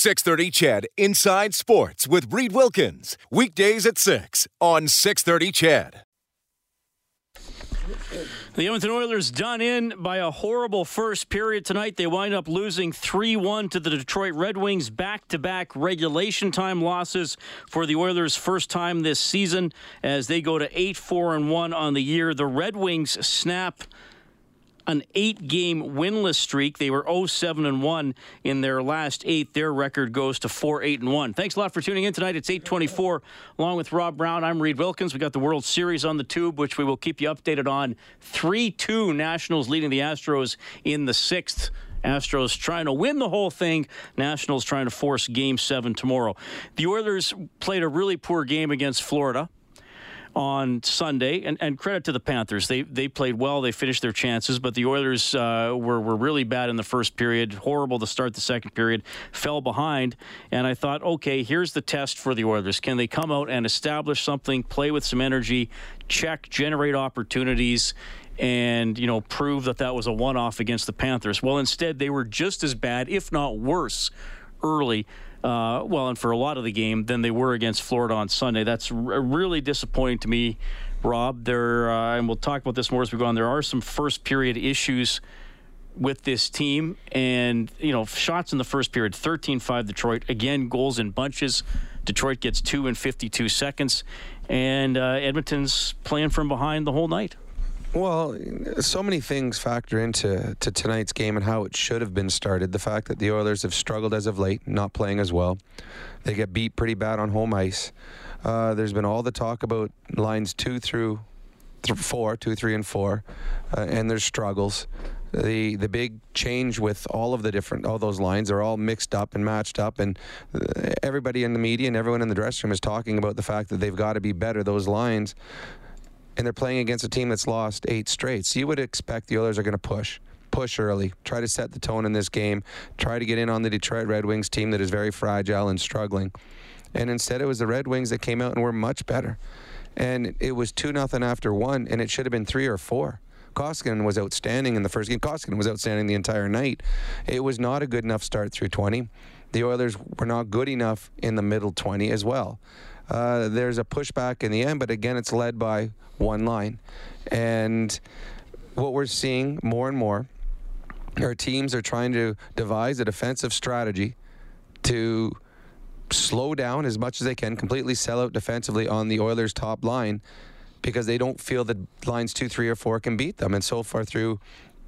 630 Ched Inside Sports with Reed Wilkins. Weekdays at 6 on 630 Ched. The Edmonton Oilers done in by a horrible first period tonight. They wind up losing 3 1 to the Detroit Red Wings. Back to back regulation time losses for the Oilers' first time this season as they go to 8 4 and 1 on the year. The Red Wings snap an eight game winless streak. They were 0 7 and 1 in their last eight. Their record goes to 4 8 and 1. Thanks a lot for tuning in tonight. It's 824. Along with Rob Brown, I'm Reed Wilkins. We got the World Series on the tube, which we will keep you updated on. 3 2 Nationals leading the Astros in the sixth. Astros trying to win the whole thing. Nationals trying to force game seven tomorrow. The Oilers played a really poor game against Florida on Sunday, and, and credit to the Panthers. They they played well. They finished their chances, but the Oilers uh, were were really bad in the first period. Horrible to start the second period. Fell behind, and I thought, okay, here's the test for the Oilers. Can they come out and establish something, play with some energy, check, generate opportunities? and you know prove that that was a one-off against the Panthers. Well, instead they were just as bad, if not worse, early uh, well, and for a lot of the game than they were against Florida on Sunday. That's r- really disappointing to me, Rob. There, uh, and we'll talk about this more as we go on. There are some first period issues with this team, and you know, shots in the first period, 13-5 Detroit. Again, goals in bunches. Detroit gets two in 52 seconds, and uh, Edmonton's playing from behind the whole night. Well, so many things factor into to tonight's game and how it should have been started. The fact that the Oilers have struggled as of late, not playing as well. They get beat pretty bad on home ice. Uh, there's been all the talk about lines two through th- four, two, three, and four, uh, and there's struggles. The the big change with all of the different all those lines are all mixed up and matched up, and uh, everybody in the media and everyone in the dressing room is talking about the fact that they've got to be better. Those lines and they're playing against a team that's lost eight straight. So you would expect the Oilers are going to push. Push early, try to set the tone in this game, try to get in on the Detroit Red Wings team that is very fragile and struggling. And instead, it was the Red Wings that came out and were much better. And it was 2 nothing after one, and it should have been three or four. Koskinen was outstanding in the first game. Koskinen was outstanding the entire night. It was not a good enough start through 20. The Oilers were not good enough in the middle 20 as well. Uh, there's a pushback in the end, but again, it's led by one line. And what we're seeing more and more, our teams are trying to devise a defensive strategy to slow down as much as they can, completely sell out defensively on the Oilers' top line because they don't feel that lines two, three, or four can beat them. And so far through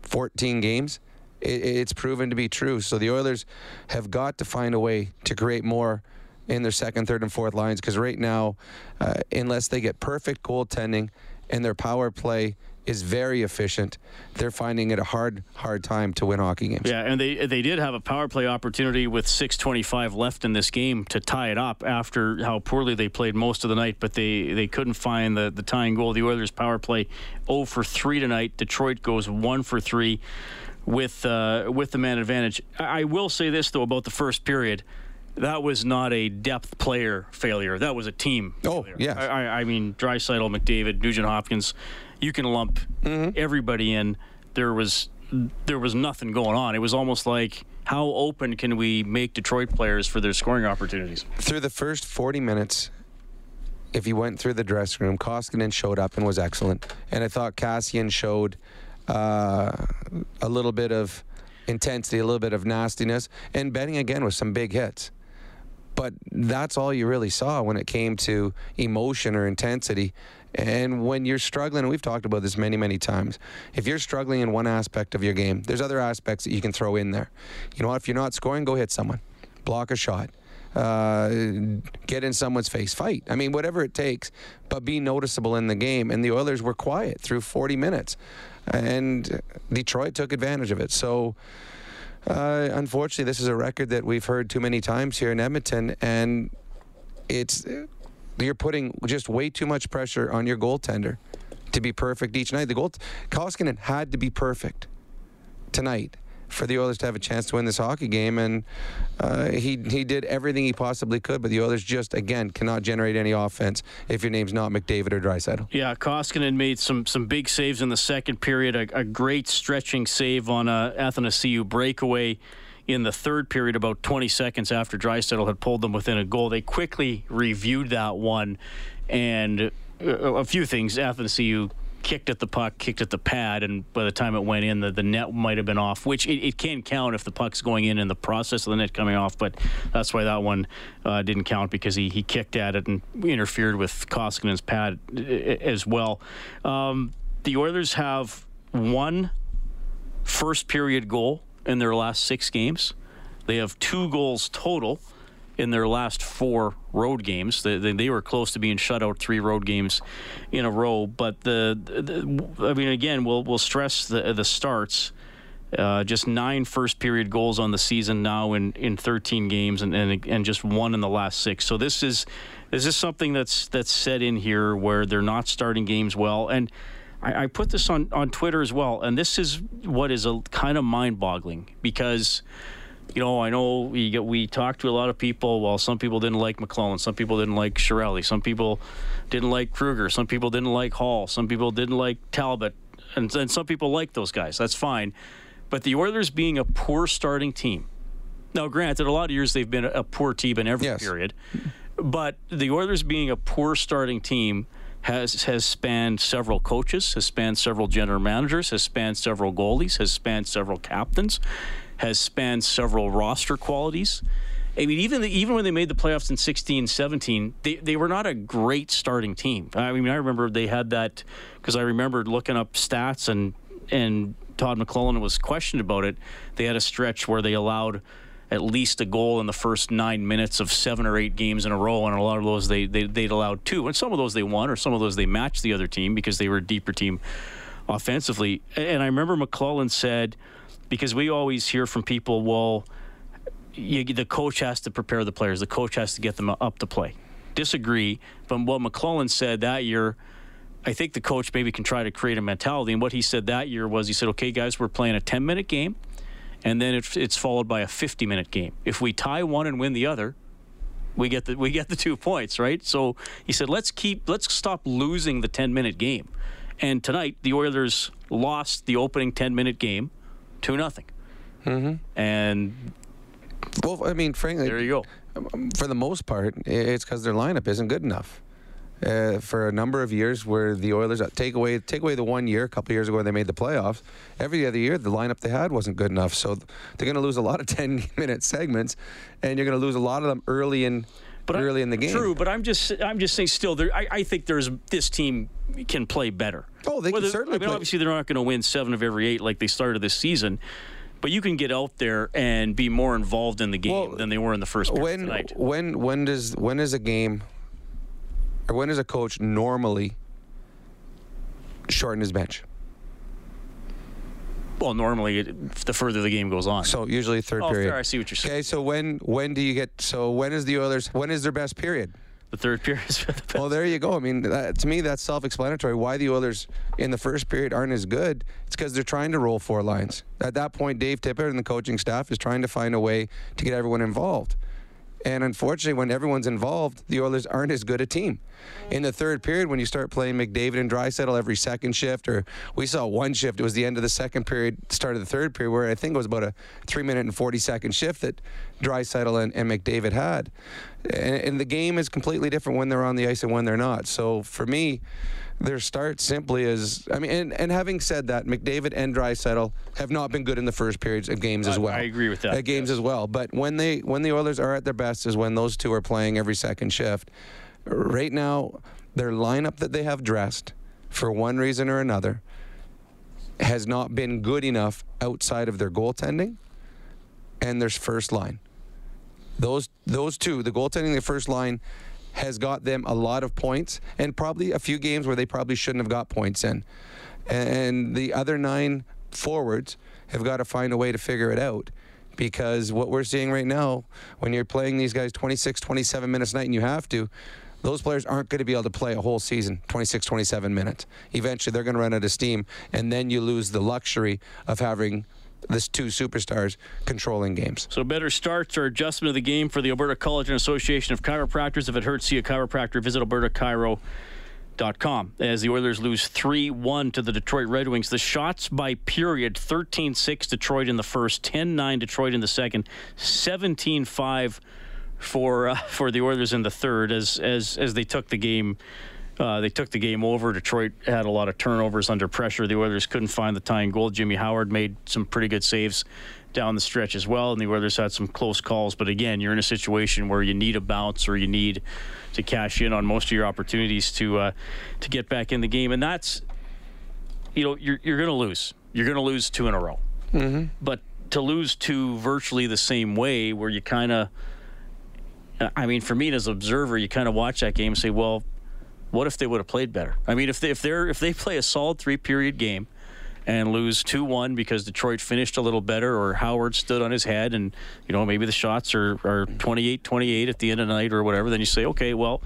14 games, it's proven to be true. So the Oilers have got to find a way to create more in their second, third, and fourth lines because right now, uh, unless they get perfect goaltending and their power play is very efficient. They're finding it a hard, hard time to win hockey games. Yeah, and they they did have a power play opportunity with 6:25 left in this game to tie it up after how poorly they played most of the night, but they they couldn't find the the tying goal. The Oilers' power play 0 for 3 tonight. Detroit goes 1 for 3 with uh, with the man advantage. I will say this though about the first period that was not a depth player failure. That was a team. Oh, yeah. I, I, mean, Draisaitl, McDavid, Nugent Hopkins. You can lump mm-hmm. everybody in. There was there was nothing going on. It was almost like how open can we make Detroit players for their scoring opportunities? Through the first 40 minutes, if you went through the dressing room, Koskinen showed up and was excellent, and I thought Kassian showed uh, a little bit of intensity, a little bit of nastiness, and Benning again with some big hits but that's all you really saw when it came to emotion or intensity. And when you're struggling, and we've talked about this many, many times, if you're struggling in one aspect of your game, there's other aspects that you can throw in there. You know what? If you're not scoring, go hit someone, block a shot, uh, get in someone's face, fight. I mean, whatever it takes, but be noticeable in the game. And the Oilers were quiet through 40 minutes, and Detroit took advantage of it. So, uh, unfortunately, this is a record that we've heard too many times here in Edmonton, and it's you're putting just way too much pressure on your goaltender to be perfect each night. The goal Koskinen had to be perfect tonight, for the Oilers to have a chance to win this hockey game. And uh, he he did everything he possibly could, but the Oilers just again cannot generate any offense if your name's not McDavid or Draisaitl. Yeah, Koskinen made some some big saves in the second period. A, a great stretching save on a Athanasiu breakaway in the third period, about 20 seconds after Draisaitl had pulled them within a goal. They quickly reviewed that one, and uh, a few things. Athanasiu kicked at the puck, kicked at the pad, and by the time it went in, the, the net might have been off, which it, it can count if the puck's going in in the process of the net coming off, but that's why that one uh, didn't count because he, he kicked at it and interfered with Koskinen's pad as well. Um, the Oilers have one first period goal in their last six games. They have two goals total in their last four road games. They, they, were close to being shut out three road games in a row. But the, the I mean, again, we'll we'll stress the the starts. Uh, just nine first period goals on the season now in, in 13 games and, and and just one in the last six. So this is this is something that's that's set in here where they're not starting games well and. I, I put this on, on Twitter as well, and this is what is a kind of mind boggling because you know, I know we get, we talked to a lot of people. Well, some people didn't like McLellan, some people didn't like Chiarelli, some people didn't like Krueger, some people didn't like Hall, some people didn't like Talbot, and, and some people like those guys. That's fine. But the Oilers being a poor starting team. Now, granted, a lot of years they've been a poor team in every yes. period, but the Oilers being a poor starting team has has spanned several coaches, has spanned several general managers, has spanned several goalies, has spanned several captains, has spanned several roster qualities. I mean, even the, even when they made the playoffs in 16, 17, they, they were not a great starting team. I mean, I remember they had that because I remembered looking up stats and and Todd McLellan was questioned about it. They had a stretch where they allowed at least a goal in the first nine minutes of seven or eight games in a row, and a lot of those they, they they'd allowed two, and some of those they won, or some of those they matched the other team because they were a deeper team offensively. And I remember McLellan said because we always hear from people, well, you, the coach has to prepare the players, the coach has to get them up to play. Disagree, but what McLellan said that year. I think the coach maybe can try to create a mentality. And what he said that year was he said, okay, guys, we're playing a 10 minute game, and then it's followed by a 50 minute game. If we tie one and win the other, we get the we get the two points, right? So he said, let's keep let's stop losing the 10 minute game. And tonight the Oilers lost the opening 10 minute game two nothing. Mm-hmm. And well, I mean, frankly, there you go. Um, for the most part, it's because their lineup isn't good enough. Uh, for a number of years, where the Oilers uh, take away take away the one year, a couple years ago when they made the playoffs, every other year the lineup they had wasn't good enough. So they're going to lose a lot of ten minute segments, and you're going to lose a lot of them early in but early I, in the game. True, but I'm just I'm just saying still there I, I think there's this team can play better. Oh, they Whether, can certainly. I mean, play. obviously they're not going to win seven of every eight like they started this season. But you can get out there and be more involved in the game well, than they were in the first when, tonight. When when does when is a game or when does a coach normally shorten his bench? Well, normally it, the further the game goes on. So usually third oh, period. Fair, I see what you're saying. Okay, so when when do you get? So when is the Oilers? When is their best period? The third period is the best. Well, there you go. I mean, that, to me, that's self-explanatory. Why the Oilers in the first period aren't as good? It's because they're trying to roll four lines. At that point, Dave Tippett and the coaching staff is trying to find a way to get everyone involved. And unfortunately, when everyone's involved, the Oilers aren't as good a team. In the third period, when you start playing McDavid and Draisaitl every second shift, or we saw one shift, it was the end of the second period, start of the third period, where I think it was about a three minute and 40 second shift that Draisaitl and, and McDavid had. And, and the game is completely different when they're on the ice and when they're not. So for me, their start simply is. I mean, and, and having said that, McDavid and Draisaitl have not been good in the first periods of games as well. I agree with that. At games yes. as well, but when they when the Oilers are at their best is when those two are playing every second shift. Right now, their lineup that they have dressed, for one reason or another, has not been good enough outside of their goaltending and their first line. Those those two, the goaltending, the first line has got them a lot of points and probably a few games where they probably shouldn't have got points in. And the other nine forwards have got to find a way to figure it out because what we're seeing right now, when you're playing these guys 26, 27 minutes a night and you have to, those players aren't going to be able to play a whole season 26 27 minutes eventually they're going to run out of steam and then you lose the luxury of having this two superstars controlling games. So better starts or adjustment of the game for the Alberta College and Association of Chiropractors. If it hurts, see a chiropractor. Visit albertachiro.ca. Com. As the Oilers lose 3 1 to the Detroit Red Wings. The shots by period 13 6 Detroit in the first, 10 9 Detroit in the second, 17 5 for uh, for the Oilers in the third as as as they took the game uh, they took the game over. Detroit had a lot of turnovers under pressure. The Oilers couldn't find the tying goal. Jimmy Howard made some pretty good saves down the stretch as well, and the Oilers had some close calls. But again, you're in a situation where you need a bounce or you need to cash in on most of your opportunities to uh, to get back in the game, and that's you know you're you're going to lose. You're going to lose two in a row, mm-hmm. but to lose two virtually the same way, where you kind of I mean, for me as an observer, you kind of watch that game and say, well, what if they would have played better? I mean, if they if they're if they play a solid three period game and lose two one because Detroit finished a little better or Howard stood on his head and you know maybe the shots are are 28-28 at the end of the night or whatever, then you say, okay, well,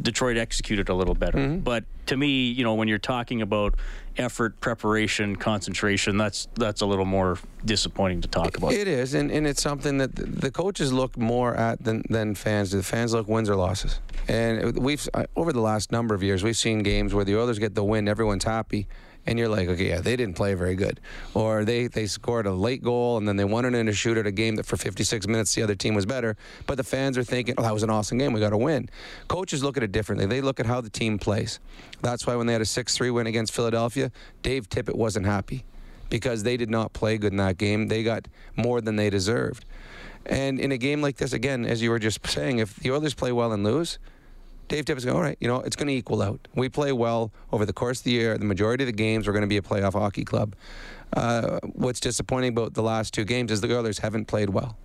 Detroit executed a little better. Mm-hmm. But to me, you know, when you're talking about effort, preparation, concentration, that's that's a little more disappointing to talk about. It is, and, and it's something that the coaches look more at than, than fans do. The fans look wins or losses. And we've uh, over the last number of years, we've seen games where the Oilers get the win, everyone's happy, and you're like, okay, yeah, they didn't play very good, or they they scored a late goal and then they won it in a shoot at a game that for 56 minutes the other team was better, but the fans are thinking, oh, that was an awesome game, we got to win. Coaches look at it differently. They look at how the team plays. That's why when they had a 6-3 win against Philadelphia, Dave Tippett wasn't happy because they did not play good in that game. They got more than they deserved. And in a game like this, again, as you were just saying, if the Oilers play well and lose, Dave Tippett's going, all right, you know, it's going to equal out. We play well over the course of the year. The majority of the games, we're going to be a playoff hockey club. Uh, what's disappointing about the last two games is the Oilers haven't played well.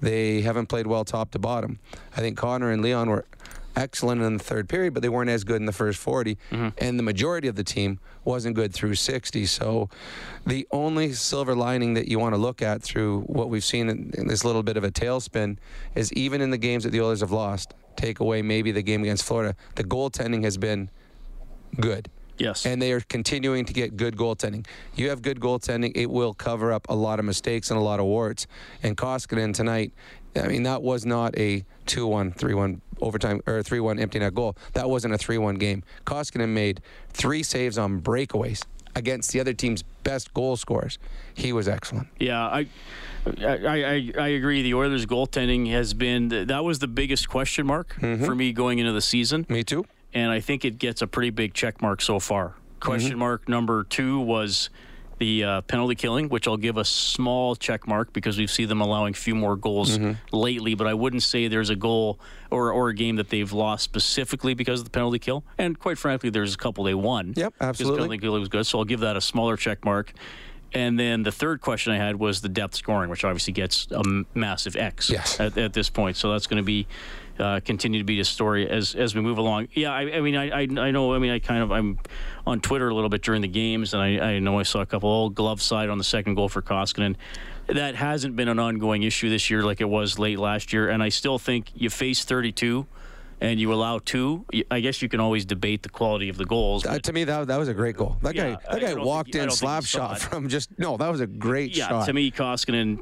They haven't played well top to bottom. I think Connor and Leon were excellent in the third period, but they weren't as good in the first 40. Mm-hmm. And the majority of the team wasn't good through 60. So the only silver lining that you want to look at through what we've seen in, in this little bit of a tailspin is even in the games that the Oilers have lost, take away maybe the game against Florida, the goaltending has been good. Yes. And they are continuing to get good goaltending. You have good goaltending, it will cover up a lot of mistakes and a lot of warts. And Koskinen tonight, I mean, that was not a 2 1, 3 1 overtime or 3 1 empty net goal. That wasn't a 3 1 game. Koskinen made three saves on breakaways against the other team's best goal scorers. He was excellent. Yeah, I. I, I, I agree. The Oilers' goaltending has been that was the biggest question mark mm-hmm. for me going into the season. Me too. And I think it gets a pretty big check mark so far. Question mm-hmm. mark number two was the uh, penalty killing, which I'll give a small check mark because we've seen them allowing a few more goals mm-hmm. lately. But I wouldn't say there's a goal or, or a game that they've lost specifically because of the penalty kill. And quite frankly, there's a couple they won. Yep, absolutely. Because penalty kill was good, so I'll give that a smaller check mark. And then the third question I had was the depth scoring, which obviously gets a massive X yes. at, at this point. So that's going to be uh, continue to be a story as as we move along. Yeah, I, I mean, I, I, I know. I mean, I kind of I'm on Twitter a little bit during the games, and I, I know I saw a couple old glove side on the second goal for Koskinen. That hasn't been an ongoing issue this year like it was late last year, and I still think you face 32 and you allow two, I guess you can always debate the quality of the goals. Uh, to me, that, that was a great goal. That yeah, guy, that guy walked think, in slap shot from just no. That was a great yeah, shot. to me, Koskinen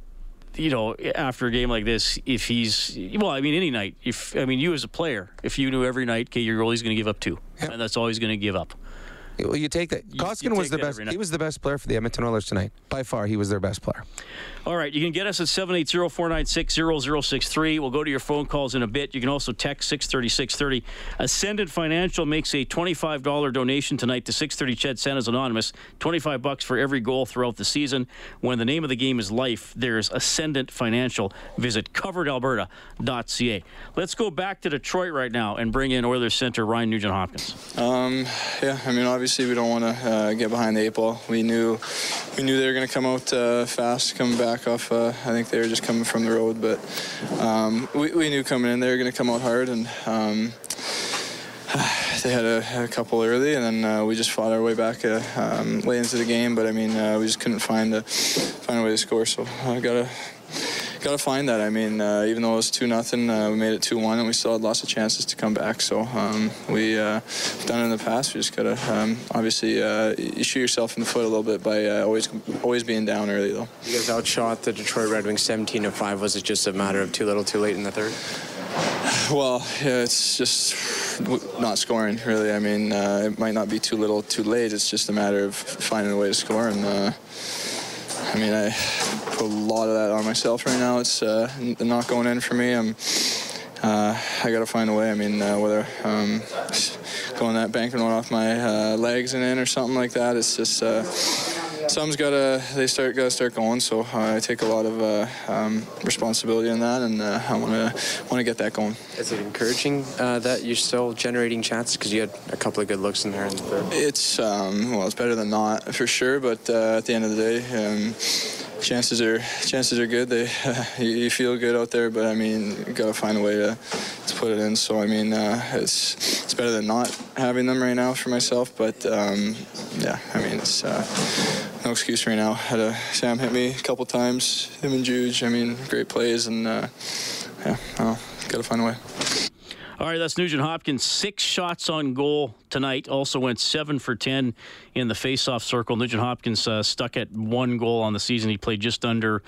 you know, after a game like this, if he's well, I mean, any night. If I mean, you as a player, if you knew every night, okay, your goalie's going to give up two, yep. and that's all he's going to give up. Well, you take that. Koskinen was the best. He was the best player for the Edmonton Oilers tonight. By far, he was their best player. All right, you can get us at 780-496-0063. We'll go to your phone calls in a bit. You can also text 630-630. Ascendant Financial makes a $25 donation tonight to 630 Ched Santa's Anonymous. 25 bucks for every goal throughout the season. When the name of the game is life, there's Ascendant Financial. Visit coveredalberta.ca. Let's go back to Detroit right now and bring in Oilers center Ryan Nugent-Hopkins. Um, yeah, I mean, obviously we don't want to uh, get behind the eight ball. We knew we knew they were going to come out uh, fast, coming back off. Uh, I think they were just coming from the road, but um, we, we, knew coming in they were going to come out hard, and um, they had a, a, couple early, and then uh, we just fought our way back uh, um, late into the game. But I mean, uh, we just couldn't find a find a way to score. So I got to find that. I mean, uh, even though it was two nothing, uh, we made it two one, and we still had lots of chances to come back. So um, we uh, done it in the past. We just got to um, obviously uh, you shoot yourself in the foot a little bit by uh, always always being down early though. You guys outshot the Detroit Red Wings 17 to five. Was it just a matter of too little, too late in the third? Well, yeah, it's just not scoring. Really, I mean, uh, it might not be too little, too late. It's just a matter of finding a way to score. And uh, I mean, I put a lot of that on myself right now. It's uh, not going in for me. I'm. Uh, I got to find a way. I mean, uh, whether um, going that banknote off my uh, legs and in or something like that, it's just some's got to they start got to start going. So I take a lot of uh, um, responsibility in that, and uh, I want to want to get that going. Is it encouraging uh, that you're still generating chances because you had a couple of good looks in there in the third? It's um, well, it's better than not for sure. But uh, at the end of the day. Um, chances are chances are good. They uh, you, feel good out there, but I mean, you got to find a way to, to put it in. So I mean, uh, it's it's better than not having them right now for myself. But um, yeah, I mean, it's uh, no excuse right now. Had a Sam hit me a couple times. Him and Juge. I mean, great plays, and uh, yeah, got to find a way. All right, that's Nugent Hopkins. Six shots on goal tonight. Also went seven for 10 in the faceoff circle. Nugent Hopkins uh, stuck at one goal on the season. He played just under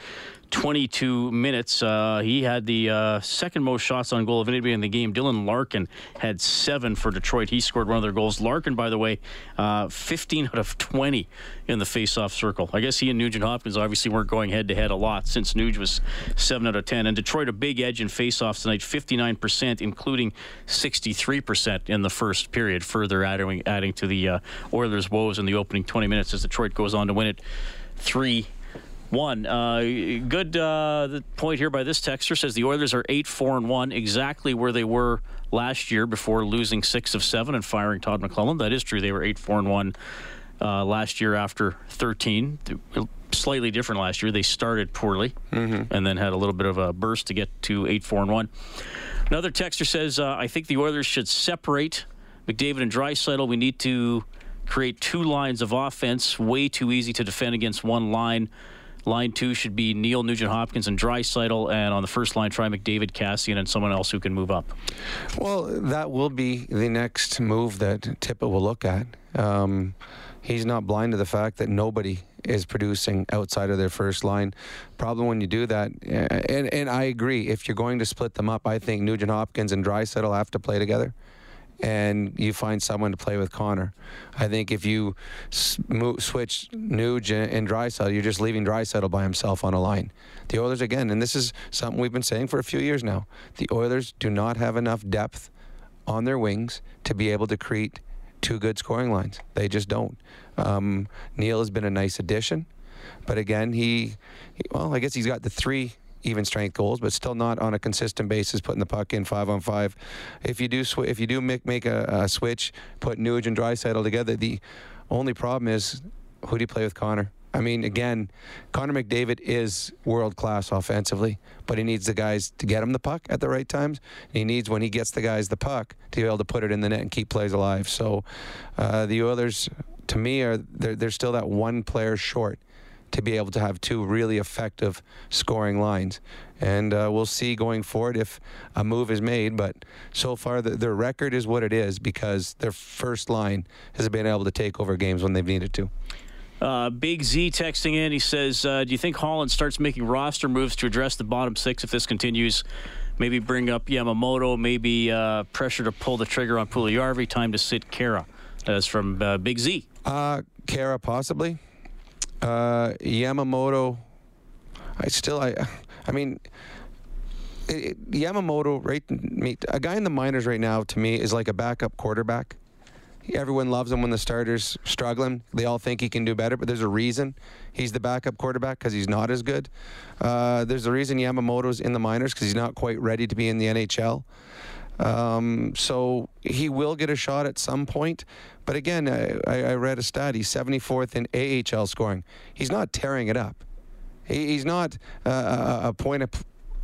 22 minutes. Uh, he had the uh, second most shots on goal of anybody in the game. Dylan Larkin had seven for Detroit. He scored one of their goals. Larkin, by the way, uh, 15 out of 20 in the face-off circle. I guess he and Nugent Hopkins obviously weren't going head-to-head a lot since Nuge was 7 out of 10. And Detroit a big edge in face-offs tonight, 59%, including 63% in the first period, further adding, adding to the uh, Oilers' woes in the opening 20 minutes as Detroit goes on to win it 3 one. Uh, good uh, point here by this texter says the Oilers are eight four and one, exactly where they were last year before losing six of seven and firing Todd McLellan. That is true. They were eight four and one uh, last year after thirteen. Slightly different last year. They started poorly mm-hmm. and then had a little bit of a burst to get to eight four and one. Another texter says uh, I think the Oilers should separate McDavid and Draisaitl. We need to create two lines of offense. Way too easy to defend against one line. Line two should be Neal Nugent Hopkins, and Draisaitl. And on the first line, try McDavid, Kassian, and someone else who can move up. Well, that will be the next move that Tippett will look at. Um, he's not blind to the fact that nobody is producing outside of their first line. Problem when you do that, and, and I agree, if you're going to split them up, I think Nugent Hopkins and Draisaitl have to play together and you find someone to play with Connor. I think if you switch Nuge and Draisaitl, you're just leaving Draisaitl by himself on a line. The Oilers, again, and this is something we've been saying for a few years now, the Oilers do not have enough depth on their wings to be able to create two good scoring lines. They just don't. Um, Neal has been a nice addition, but again, he, he well, I guess he's got the three even strength goals, but still not on a consistent basis, putting the puck in five on five. If you do sw- if you do make make a, a switch, put Nuge and Draisaitl together, the only problem is who do you play with Connor? I mean, again, Connor McDavid is world class offensively, but he needs the guys to get him the puck at the right times. He needs when he gets the guys the puck to be able to put it in the net and keep plays alive. So, uh, the Oilers, to me, are they're, they're still that one player short to be able to have two really effective scoring lines. And uh, we'll see going forward if a move is made. But so far, the, their record is what it is because their first line has been able to take over games when they've needed to. Uh, Big Z texting in. He says, uh, "Do you think Holland starts making roster moves to address the bottom six if this continues? Maybe bring up Yamamoto. Maybe uh, pressure to pull the trigger on Puljujarvi. Time to sit Khaira." That's from uh, Big Z. Uh, Khaira possibly. Uh, Yamamoto, I still, I, I mean, it, Yamamoto, right? Me a guy in the minors right now, to me, is like a backup quarterback. Everyone loves him when the starter's struggling. They all think he can do better, but there's a reason he's the backup quarterback because he's not as good. Uh, there's a reason Yamamoto's in the minors because he's not quite ready to be in the NHL. Um, so he will get a shot at some point. But again, I, I read a stat. He's 74th in AHL scoring. He's not tearing it up. He, he's not uh, a point of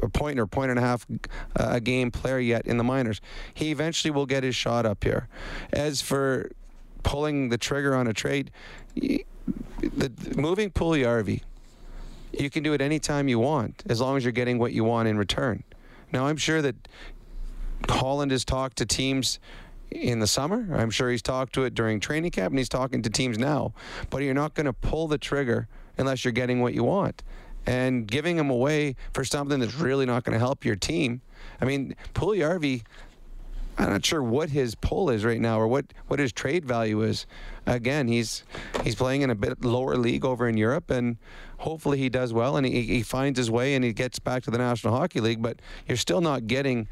a point or point and a half uh, a game player yet in the minors. He eventually will get his shot up here. As for pulling the trigger on a trade, the, moving Puljujarvi, you can do it anytime you want, as long as you're getting what you want in return. Now, I'm sure that Holland has talked to teams in the summer. I'm sure he's talked to it during training camp, and he's talking to teams now. But you're not going to pull the trigger unless you're getting what you want. And giving him away for something that's really not going to help your team. I mean, Puljujarvi, I'm not sure what his pull is right now or what, what his trade value is. Again, he's he's playing in a bit lower league over in Europe, and hopefully he does well and he, he finds his way and he gets back to the National Hockey League. But you're still not getting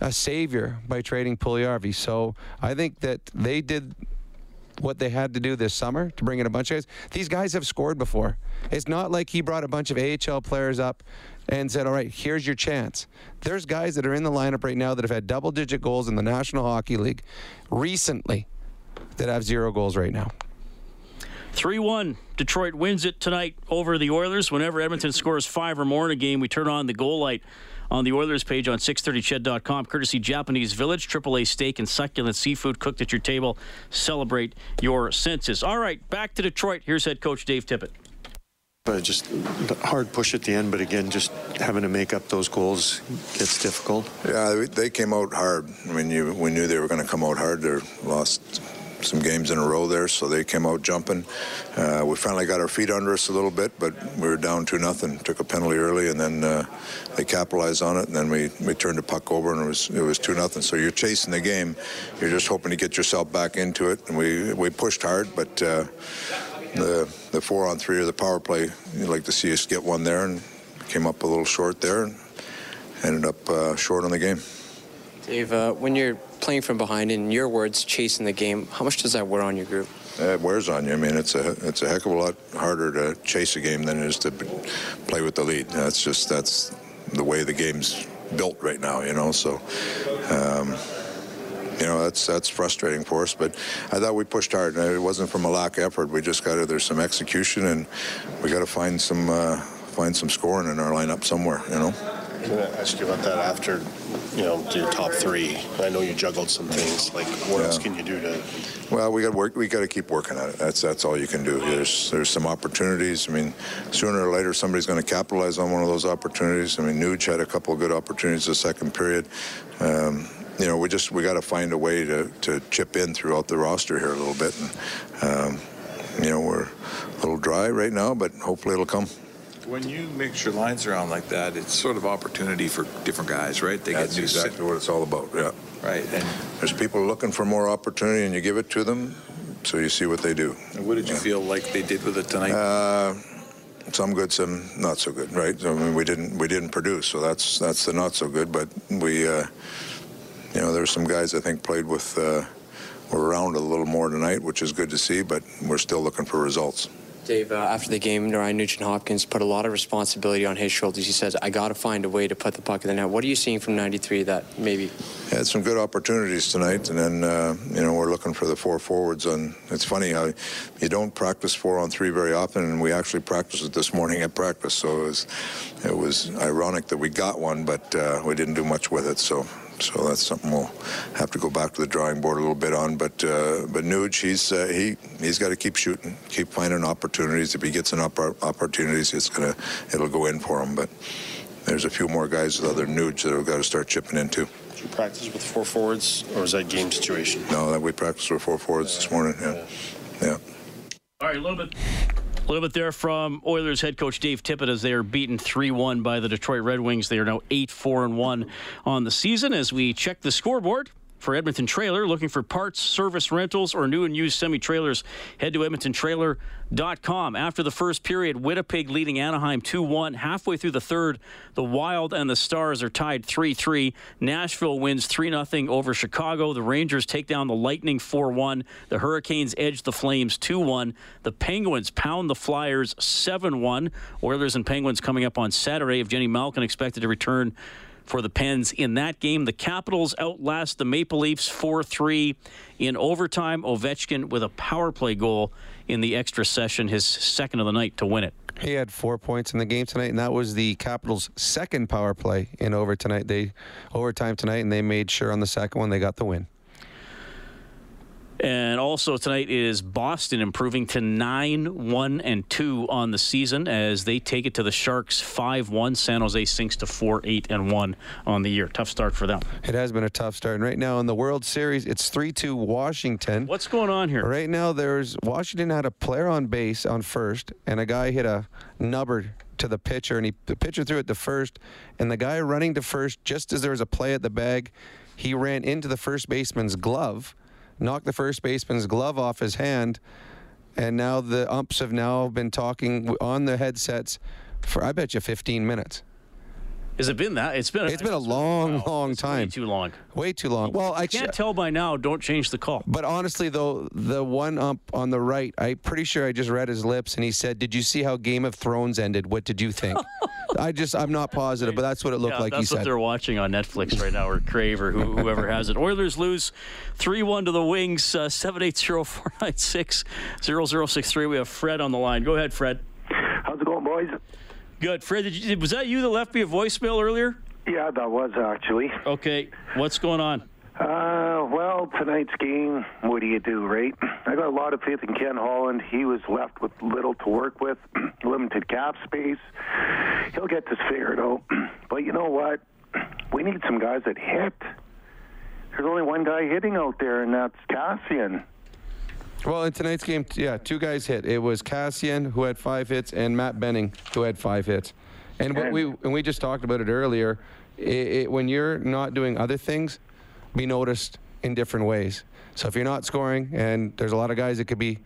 a savior by trading Puljujarvi. So I think that they did what they had to do this summer to bring in a bunch of guys. These guys have scored before. It's not like he brought a bunch of AHL players up and said, all right, here's your chance. There's guys that are in the lineup right now that have had double digit goals in the National Hockey League recently that have zero goals right now. 3 1. Detroit wins it tonight over the Oilers. Whenever Edmonton scores five or more in a game, we turn on the goal light on the Oilers page on 630ched.com. Courtesy Japanese Village, AAA steak and succulent seafood cooked at your table. Celebrate your senses. All right, back to Detroit. Here's head coach Dave Tippett. But just hard push at the end, but again, just having to make up those goals gets difficult. Yeah, they came out hard. I mean, you, we knew they were going to come out hard. They lost some games in a row there, so they came out jumping. Uh, we finally got our feet under us a little bit, but we were down two nothing. Took a penalty early, and then uh, they capitalized on it, and then we, we turned the puck over, and it was it was two nothing. So you're chasing the game. You're just hoping to get yourself back into it, and we we pushed hard, but. Uh, the the four on three or the power play, you'd like to see us get one there, and came up a little short there, and ended up uh, short on the game. Dave, uh, when you're playing from behind, in your words, chasing the game, how much does that wear on your group? It wears on you. I mean, it's a it's a heck of a lot harder to chase a game than it is to play with the lead. That's just that's the way the game's built right now. You know, so. Um, you know that's that's frustrating for us. But I thought we pushed hard. It wasn't from a lack of effort. We just got to there's some execution, and we got to find some uh, find some scoring in our lineup somewhere. You know. I'm going to ask you about that after, you know, your top three. I know you juggled some things. Like, what yeah. else can you do to? Well, we got work. We got to keep working at it. That's that's all you can do. There's there's some opportunities. I mean, sooner or later somebody's going to capitalize on one of those opportunities. I mean, Nuge had a couple of good opportunities the second period. Um, you know, we just we got to find a way to, to chip in throughout the roster here a little bit. And, um, you know, we're a little dry right now, but hopefully it'll come. When you mix your lines around like that, it's sort of opportunity for different guys, right? They That's get exactly sit- what it's all about. Yeah. Right. And there's people looking for more opportunity, and you give it to them, so you see what they do. And what did you yeah. feel like they did with it tonight? Uh, some good, some not so good. Right. I mean, we didn't we didn't produce, so that's that's the not so good. But we. Uh, you know, there's some guys I think played with, uh, were around a little more tonight, which is good to see, but we're still looking for results. Dave, uh, after the game, Ryan Nugent Hopkins put a lot of responsibility on his shoulders. He says, I got to find a way to put the puck in the net. What are you seeing from 93 that maybe? Had some good opportunities tonight, and then, uh, you know, we're looking for the four forwards. And It's funny how you don't practice four on three very often, and we actually practiced it this morning at practice, so it was, it was ironic that we got one, but uh, we didn't do much with it, so so that's something we'll have to go back to the drawing board a little bit on. But uh, but Nuge, he's uh, he he's got to keep shooting, keep finding opportunities. If he gets an opportunities, it's gonna it'll go in for him. But there's a few more guys other Nuge that we've got to start chipping into. Did you practice with four forwards, or is that game situation? No, that we practiced with four forwards this morning. Yeah, yeah. All right, a little bit a little bit there from Oilers head coach Dave Tippett as they are beaten 3 1 by the Detroit Red Wings. They are now 8 4 and 1 on the season. As we check the scoreboard, for Edmonton Trailer. Looking for parts, service rentals, or new and used semi trailers, head to EdmontonTrailer.com. After the first period, Winnipeg leading Anaheim 2 1. Halfway through the third, the Wild and the Stars are tied 3 3. Nashville wins 3 0 over Chicago. The Rangers take down the Lightning 4 1. The Hurricanes edge the Flames 2 1. The Penguins pound the Flyers 7 1. Oilers and Penguins coming up on Saturday. Evgeni Malkin expected to return for the Pens in that game. The Capitals outlast the Maple Leafs 4 3 in overtime. Ovechkin with a power play goal in the extra session, his second of the night to win it. He had four points in the game tonight, and that was the Capitals' second power play in over tonight. They overtime tonight, and they made sure on the second one they got the win. And also tonight is Boston improving to 9 1 and 2 on the season as they take it to the Sharks 5 1. San Jose sinks to 4 8 and 1 on the year. Tough start for them. It has been a tough start. And right now in the World Series, it's 3 2 Washington. What's going on here? Right now, there's Washington had a player on base on first, and a guy hit a nubber to the pitcher, and he the pitcher threw it to first, and the guy running to first, just as there was a play at the bag, he ran into the first baseman's glove, knocked the first baseman's glove off his hand, and now the umps have now been talking on the headsets for I bet you 15 minutes. Has it been that? It's been. It's been a long, long It's way time. too long. Way too long. Well, I Can't tell by now. Don't change the call. But honestly, though, the one ump on the right, I'm pretty sure I just read his lips, and he said, "Did you see how Game of Thrones ended? What did you think?" I just, I'm not positive, but that's what it looked yeah, like. that's he what said. they're watching on Netflix right now, or Crave, or who, whoever has it. Oilers lose 3 1 to the Wings, uh, 780 496 0063. We have Fred on the line. Go ahead, Fred. How's it going, boys? Good. Fred, did you, was that you that left me a voicemail earlier? Yeah, that was actually. Okay. What's going on? Uh, well, tonight's game, what do you do, right? I got a lot of faith in Ken Holland. He was left with little to work with, limited cap space. He'll get this figured out. But you know what? We need some guys that hit. There's only one guy hitting out there, and that's Kassian. Well, in tonight's game, yeah, two guys hit. It was Kassian who had five hits and Matt Benning who had five hits. And what we and we just talked about it earlier. It, it, when you're not doing other things, be noticed in different ways. So if you're not scoring, and there's a lot of guys that could be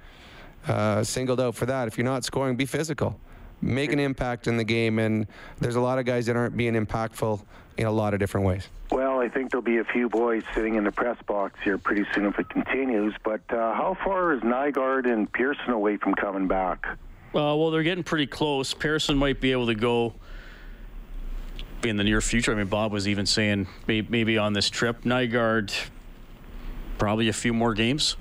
uh, singled out for that. If you're not scoring, be physical, make an impact in the game. And there's a lot of guys that aren't being impactful in a lot of different ways. Well, I think there'll be a few boys sitting in the press box here pretty soon if it continues. But uh, how far is Nygaard and Pearson away from coming back? Uh, well, they're getting pretty close. Pearson might be able to go in the near future. I mean, Bob was even saying maybe, maybe on this trip. Nygaard, probably a few more games.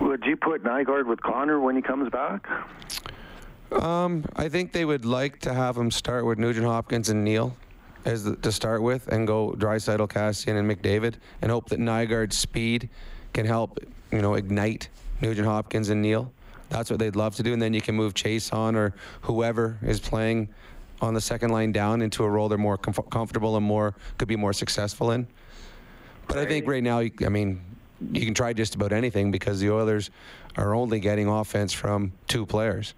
Would you put Nygaard with Connor when he comes back? Um, I think they would like to have him start with Nugent Hopkins and Neal as the, to start with, and go Draisaitl, Kassian, and McDavid, and hope that Nygaard's speed can help, you know, ignite Nugent Hopkins and Neal. That's what they'd love to do, and then you can move Chiasson or whoever is playing on the second line down into a role they're more comf- comfortable and more could be more successful in. But I think right now, I mean, you can try just about anything because the Oilers are only getting offense from two players.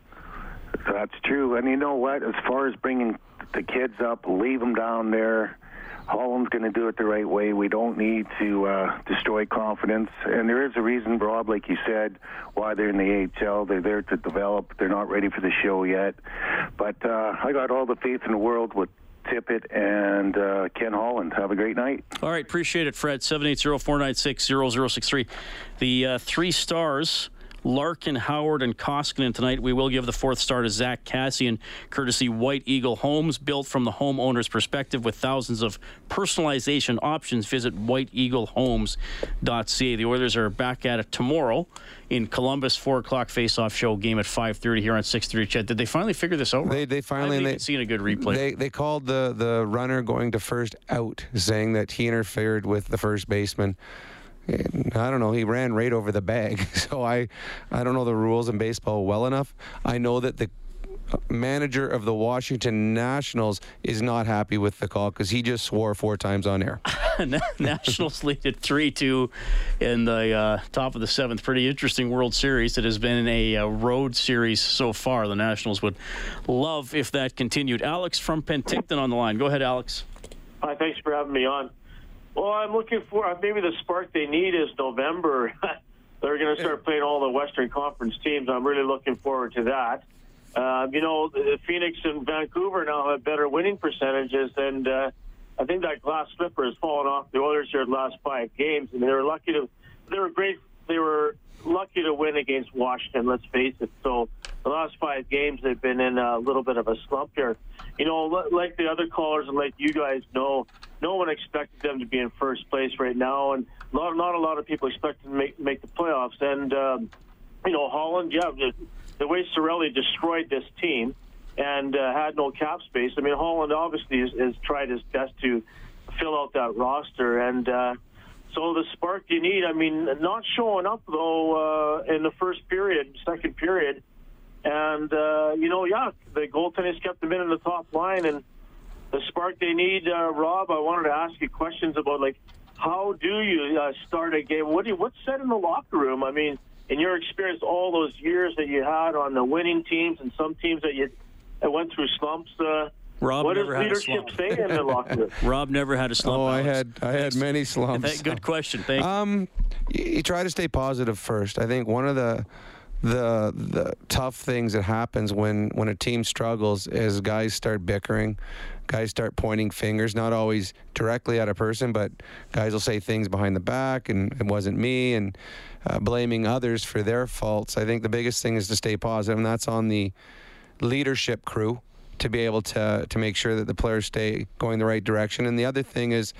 That's true. And you know what? As far as bringing the kids up, leave them down there. Holland's going to do it the right way. We don't need to uh, destroy confidence. And there is a reason, Rob, like you said, why they're in the AHL. They're there to develop. They're not ready for the show yet. But uh, I got all the faith in the world with Tippett and uh, Ken Holland. Have a great night. All right, appreciate it, Fred. 780-496-0063. The uh, three stars, Larkin, Howard, and Koskinen tonight. We will give the fourth star to Zack Kassian, courtesy White Eagle Homes, built from the homeowner's perspective with thousands of personalization options. Visit whiteeaglehomes.ca. The Oilers are back at it tomorrow in Columbus, 4 o'clock face-off show game at 5.30 here on six thirty. Ched, did they finally figure this out? They they finally they, seen a good replay. They they called the the runner going to first out, saying that he interfered with the first baseman. And I don't know. He ran right over the bag. So I I don't know the rules in baseball well enough. I know that the manager of the Washington Nationals is not happy with the call because he just swore four times on air. Nationals lead at 3 2 in the uh, top of the seventh. Pretty interesting World Series. It has been a, uh road series so far. The Nationals would love if that continued. Alex from Penticton on the line. Go ahead, Alex. Hi, thanks for having me on. Well, I'm looking for uh, maybe the spark they need is November. They're going to start playing all the Western Conference teams. I'm really looking forward to that. Uh, you know, Phoenix and Vancouver now have better winning percentages, and uh, I think that glass slipper has fallen off the Oilers here the last five games, and they were lucky to. They were great. They were lucky to win against Washington. Let's face it. So the last five games, they've been in a little bit of a slump here. You know, like the other callers and like you guys know, no one expected them to be in first place right now, and not not a lot of people expected to make make the playoffs. And um, you know, Holland, yeah, the, the way Chiarelli destroyed this team and uh, had no cap space. I mean, Holland obviously has, has tried his best to fill out that roster, and uh, so the spark you need. I mean, not showing up though uh, in the first period, second period, and uh, you know, yeah, the goaltenders kept them in in the top line, and the spark they need. Uh, Rob, I wanted to ask you questions about like how do you uh, start a game? What do you, what's said in the locker room? I mean, in your experience, all those years that you had on the winning teams and some teams that you that went through slumps. Uh, Rob what does never had a leadership slump. say in the locker room? Rob never had a slump. Oh, I had I had many slumps. Th- Good question. Thank you. Um, you, you try to stay positive first. I think one of the the the tough things that happens when when a team struggles is guys start bickering, guys start pointing fingers. Not always directly at a person, but guys will say things behind the back, and it wasn't me, and uh, blaming others for their faults. I think the biggest thing is to stay positive, and that's on the leadership crew to be able to to make sure that the players stay going the right direction. And the other thing is,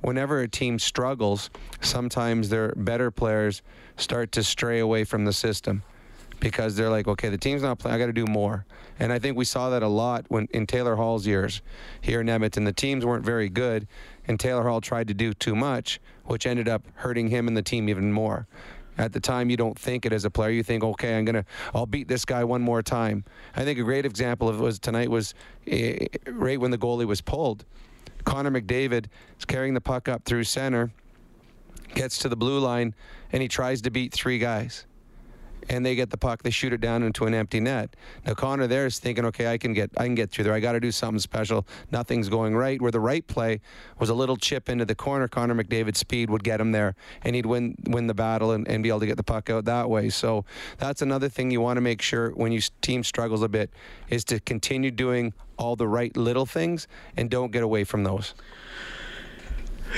whenever a team struggles, sometimes their better players start to stray away from the system because they're like, okay, the team's not playing. I got to do more. And I think we saw that a lot when in Taylor Hall's years here in Edmonton. The teams weren't very good, and Taylor Hall tried to do too much, which ended up hurting him and the team even more. At the time, you don't think it as a player. You think, okay, I'm gonna, I'll beat this guy one more time. I think a great example of it was tonight was eh, right when the goalie was pulled. Connor McDavid is carrying the puck up through center, gets to the blue line, and he tries to beat three guys. And they get the puck, they shoot it down into an empty net. Now Connor there is thinking, okay, I can get, I can get through there. I got to do something special. Nothing's going right. Where the right play was a little chip into the corner. Connor McDavid's speed would get him there, and he'd win win the battle and, and be able to get the puck out that way. So that's another thing you want to make sure when your team struggles a bit is to continue doing all the right little things and don't get away from those.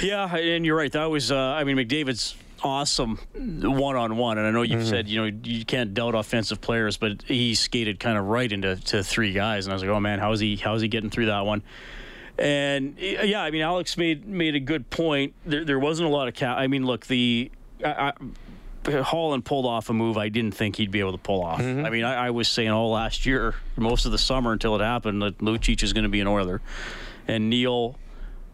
Yeah, and you're right. That was, uh, I mean, McDavid's awesome one on one. And I know you've Mm-hmm. said, you know, you can't doubt offensive players, but he skated kind of right into to three guys. And I was like, oh man, how is he, how is he getting through that one? And yeah, I mean, Alex made made a good point. There, there wasn't a lot of cap. I mean, look, the I, I, Holland pulled off a move I didn't think he'd be able to pull off. I mean, I, I was saying all last year, most of the summer until it happened, that Lucic is going to be an Oiler, and Neal.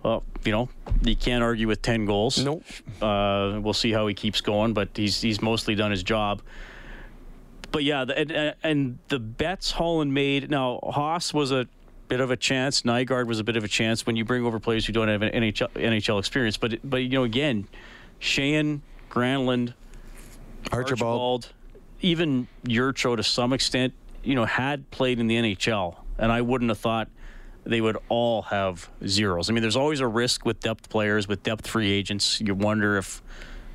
Well, you know, you can't argue with ten goals. Nope. Uh, we'll see how he keeps going, but he's he's mostly done his job. But yeah, the, and, and the bets Holland made. Now Haas was a bit of a chance. Nygaard was a bit of a chance when you bring over players who don't have an NHL, NHL experience. But but you know again, Sheahan, Granlund, Archibald. Archibald, even Jurco to some extent, you know, had played in the NHL, and I wouldn't have thought they would all have zeros. I mean, there's always a risk with depth players, with depth free agents. You wonder if,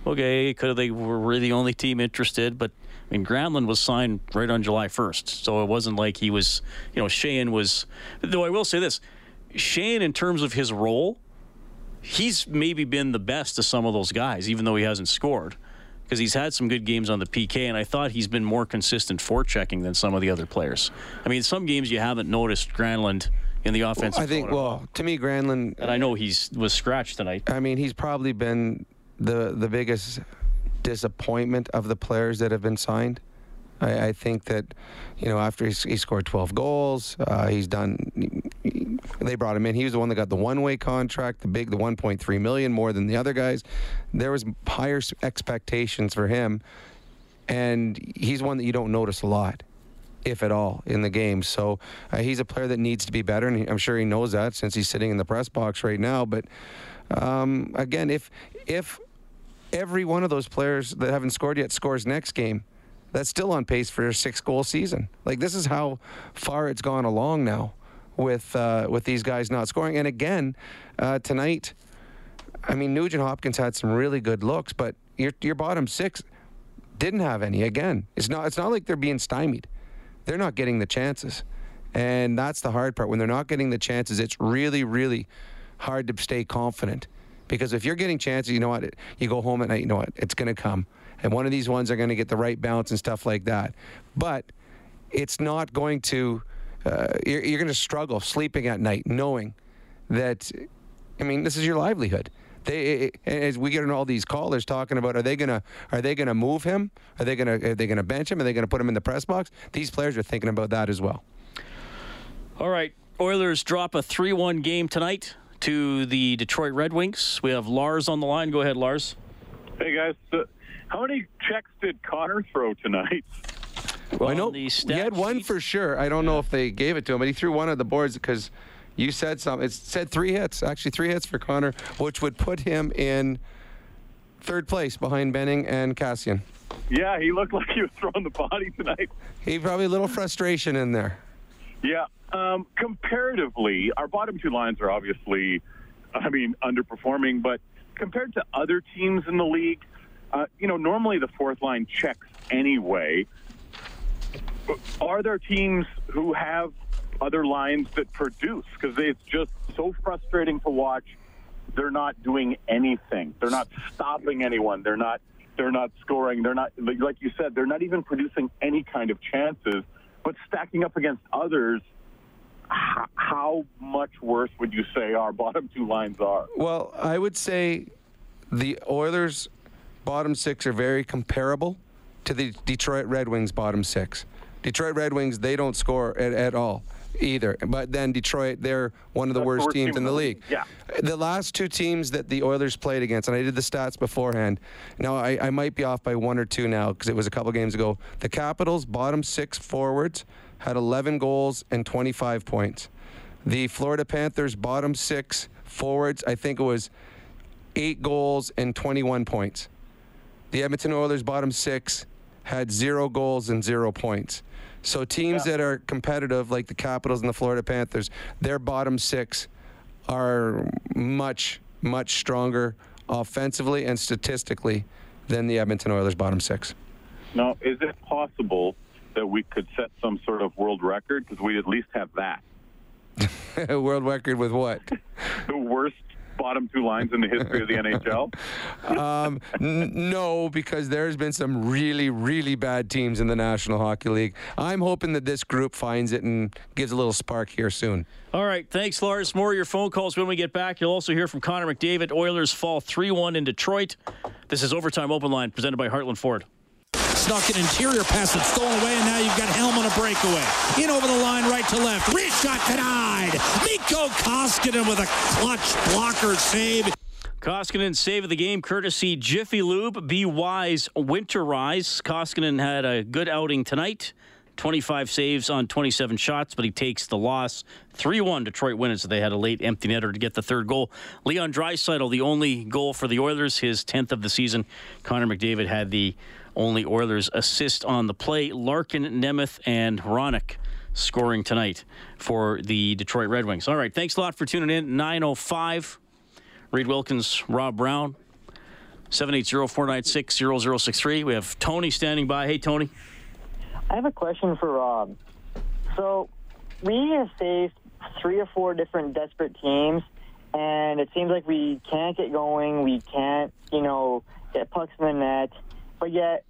okay, could they were we the only team interested? But I mean, Granlund was signed right on July 1st, so it wasn't like he was, you know, Sheahan was. Though I will say this, Sheahan, in terms of his role, he's maybe been the best of some of those guys, even though he hasn't scored. Because he's had some good games on the PK, and I thought he's been more consistent forechecking than some of the other players. I mean, some games you haven't noticed Granlund in the offensive. I think. Well, to me, Granlund. and I know he's was scratched tonight. I mean, he's probably been the the biggest disappointment of the players that have been signed. I, I think that, you know, after he scored 12 goals, uh, he's done. They brought him in. He was the one that got the one-way contract, the big, the 1.3 million more than the other guys. There was higher expectations for him, and he's one that you don't notice a lot if at all, in the game. So uh, he's a player that needs to be better, and I'm sure he knows that since he's sitting in the press box right now. But um, again, if if every one of those players that haven't scored yet scores next game, that's still on pace for a six-goal season. Like this is how far it's gone along now with uh, with these guys not scoring. And again, uh, tonight, I mean Nugent Hopkins had some really good looks, but your your bottom six didn't have any. Again, it's not it's not like they're being stymied they're not getting the chances. And that's the hard part. When they're not getting the chances, it's really, really hard to stay confident. Because if you're getting chances, you know what? You go home at night, you know what? It's going to come. And one of these ones are going to get the right bounce and stuff like that. But it's not going to, uh, you're, you're going to struggle sleeping at night knowing that, I mean, this is your livelihood. They, as we get in all these callers talking about, are they gonna, are they gonna move him? Are they gonna, are they gonna bench him? Are they gonna put him in the press box? These players are thinking about that as well. All right, Oilers drop a 3 1 game tonight to the Detroit Red Wings. We have Lars on the line. Go ahead, Lars. Hey guys, uh, how many checks did Connor throw tonight? Well, I know he had one sheet- for sure. I don't know if they gave it to him, but he threw one of the boards because you said something. It said three hits, actually three hits for Connor, which would put him in third place behind Benning and Kassian. Yeah, he looked like he was throwing the body tonight. He probably a little frustration in there. Yeah. Um, comparatively, our bottom two lines are obviously, I mean, underperforming, but compared to other teams in the league, uh, you know, normally the fourth line checks anyway. Are there teams who have other lines that produce? Because it's just so frustrating to watch. They're not doing anything. They're not stopping anyone. They're not. They're not scoring. They're not like you said. They're not even producing any kind of chances. But stacking up against others, how, much worse would you say our bottom two lines are? Well, I would say the Oilers' bottom six are very comparable to the Detroit Red Wings' bottom six. Detroit Red Wings, they don't score at, at all either. But then Detroit, they're one of the That's worst worst teams team in the league. Yeah. The last two teams that the Oilers played against, and I did the stats beforehand. Now, I, I might be off by one or two now because it was a couple games ago. The Capitals, bottom six forwards, had 11 goals and 25 points. The Florida Panthers, bottom six forwards, I think it was eight goals and 21 points. The Edmonton Oilers, bottom six, had zero goals and zero points. So teams that are competitive, like the Capitals and the Florida Panthers, their bottom six are much, much stronger offensively and statistically than the Edmonton Oilers' bottom six. Now, is it possible that we could set some sort of world record? Because we at least have that. World record with what? The worst bottom two lines in the history of the NHL? Um, n- no, because there's been some really, really bad teams in the National Hockey League. I'm hoping that this group finds it and gives a little spark here soon. All right, thanks, Lars. More of your phone calls when we get back. You'll also hear from Connor McDavid. Oilers fall 3 1 in Detroit. This is Overtime Open Line presented by Heartland Ford. Snuck an interior pass that's stolen away, and now you've got Helm on a breakaway. In over the line, right to left. Reach shot denied. Mikko Koskinen with a clutch blocker save. Koskinen save of the game courtesy Jiffy Lube. Be wise, winterize. Koskinen had a good outing tonight. 25 saves on 27 shots, but he takes the loss. 3 1 Detroit wins. They had a late empty netter to get the third goal. Leon Draisaitl, the only goal for the Oilers, his 10th of the season. Connor McDavid had the only Oilers assist on the play. Larkin, Nemeth, and Hronek scoring tonight for the Detroit Red Wings. All right, thanks a lot for tuning in. 905. Reed Wilkins, Rob Brown, 780-496-0063. We have Tony standing by. Hey, Tony. I have a question for Rob. So, we have faced three or four different desperate teams, and it seems like we can't get going. We can't, you know, get pucks in the net. But yet,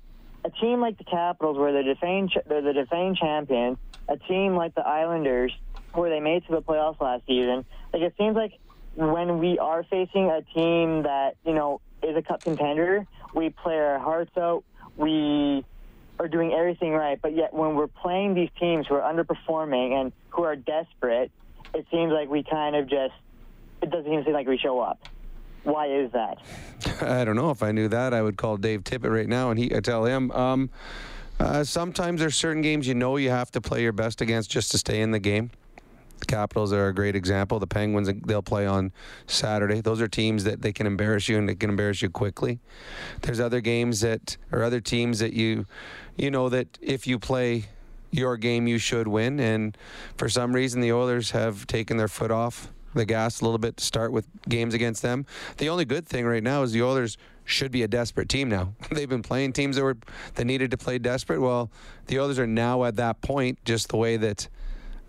a team like the Capitals, where they're defending, they're the defending champions, a team like the Islanders, where they made to the playoffs last season, like it seems like when we are facing a team that you know is a cup contender, we play our hearts out. We are doing everything right, but yet when we're playing these teams who are underperforming and who are desperate, it seems like we kind of just it doesn't even seem like we show up. Why is that? I don't know. If I knew that, I would call Dave Tippett right now and he I tell him. Um, uh, sometimes there's certain games you know you have to play your best against just to stay in the game. The Capitals are a great example. The Penguins they'll play on Saturday. Those are teams that they can embarrass you and they can embarrass you quickly. There's other games that or other teams that you you know that if you play your game you should win and for some reason the Oilers have taken their foot off the gas a little bit to start with games against them. The only good thing right now is the Oilers should be a desperate team now. They've been playing teams that were that needed to play desperate. Well, the Oilers are now at that point, just the way that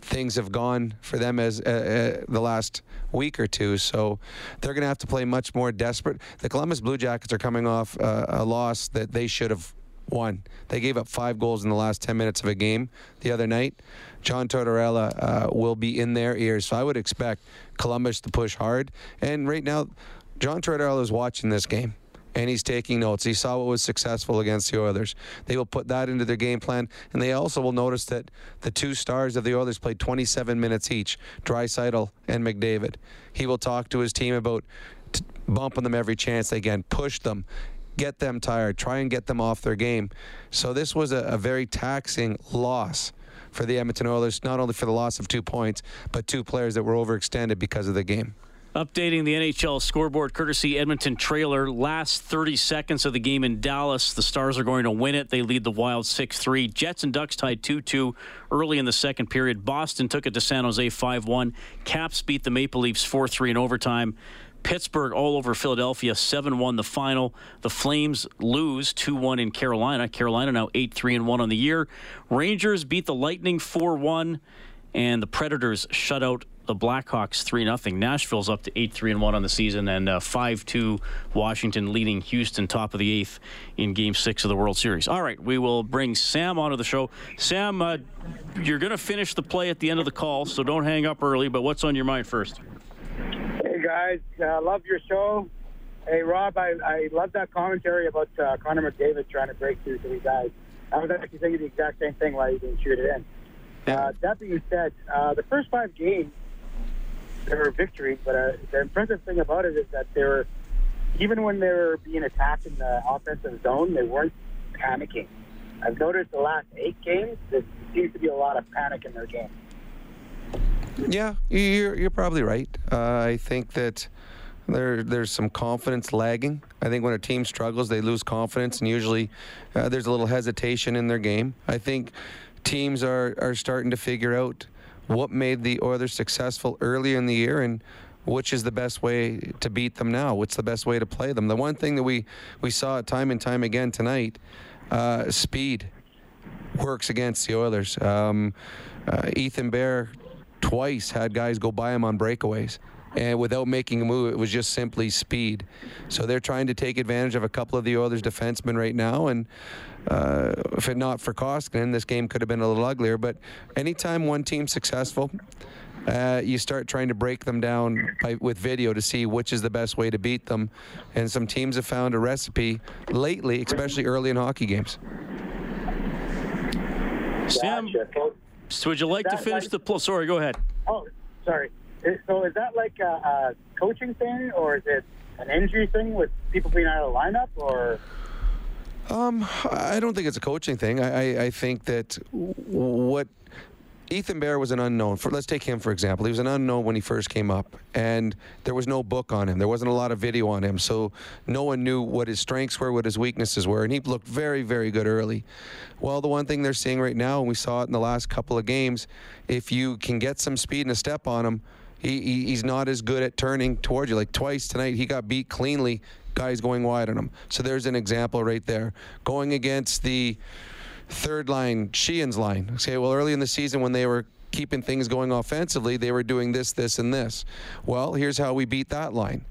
things have gone for them as uh, uh, the last week or two. So they're going to have to play much more desperate. The Columbus Blue Jackets are coming off uh, a loss that they should have won. They gave up five goals in the last 10 minutes of a game the other night. John Tortorella uh, will be in their ears, so I would expect Columbus to push hard. And right now, John Tortorella is watching this game and he's taking notes. He saw what was successful against the Oilers. They will put that into their game plan, and they also will notice that the two stars of the Oilers played 27 minutes each, Draisaitl and McDavid. He will talk to his team about bumping them every chance they can, push them, get them tired, try and get them off their game. So this was a, a very taxing loss for the Edmonton Oilers, not only for the loss of two points, but two players that were overextended because of the game. Updating the NHL scoreboard courtesy Edmonton trailer. Last 30 seconds of the game in Dallas. The Stars are going to win it. They lead the Wild 6 3. Jets and Ducks tied 2 2 early in the second period. Boston took it to San Jose 5 1. Caps beat the Maple Leafs 4 3 in overtime. Pittsburgh all over Philadelphia 7 1 the final. The Flames lose 2 1 in Carolina. Carolina now 8 3 and 1 on the year. Rangers beat the Lightning 4 1. And the Predators shut out the Blackhawks 3 0. Nashville's up to 8 3 1 on the season, and 5 uh, 2 Washington leading Houston top of the eighth in game six of the World Series. All right, we will bring Sam onto the show. Sam, uh, you're going to finish the play at the end of the call, so don't hang up early, but what's on your mind first? Guys. Uh, love your show. Hey, Rob, I, I love that commentary about uh, Connor McDavid trying to break through to these guys. I was actually thinking the exact same thing why he didn't shoot it in. Uh, that being said, uh, the first five games, they were victories, but uh, the impressive thing about it is that they were, even when they were being attacked in the offensive zone, they weren't panicking. I've noticed the last eight games, there seems to be a lot of panic in their game. Yeah, you're, you're probably right. Uh, I think that there, there's some confidence lagging. I think when a team struggles, they lose confidence, and usually uh, there's a little hesitation in their game. I think teams are, are starting to figure out what made the Oilers successful earlier in the year and which is the best way to beat them now. What's the best way to play them? The one thing that we, we saw time and time again tonight, uh, speed works against the Oilers. Um, uh, Ethan Bear twice had guys go by him on breakaways and without making a move, it was just simply speed. So they're trying to take advantage of a couple of the Oilers' defensemen right now, and uh, if it not for Koskinen, this game could have been a little uglier. But anytime one team's successful, uh, you start trying to break them down by, with video to see which is the best way to beat them. And some teams have found a recipe lately, especially early in hockey games. Sam, so would you like to finish the? Pl- sorry, go ahead. Oh, sorry. So is that like a, a coaching thing, or is it an injury thing with people being out of the lineup, or? Um, I don't think it's a coaching thing. I, I, I think that what Ethan Bear was an unknown. For, let's take him for example. He was an unknown when he first came up, and there was no book on him. There wasn't a lot of video on him, so no one knew what his strengths were, what his weaknesses were, and he looked very, very good early. Well, the one thing they're seeing right now, and we saw it in the last couple of games, if you can get some speed and a step on him, he, he, he's not as good at turning towards you. Like twice tonight, he got beat cleanly. Guys going wide on him. So there's an example right there. Going against the third line, Sheahan's line. Okay, well, early in the season when they were keeping things going offensively, they were doing this, this, and this. Well, here's how we beat that line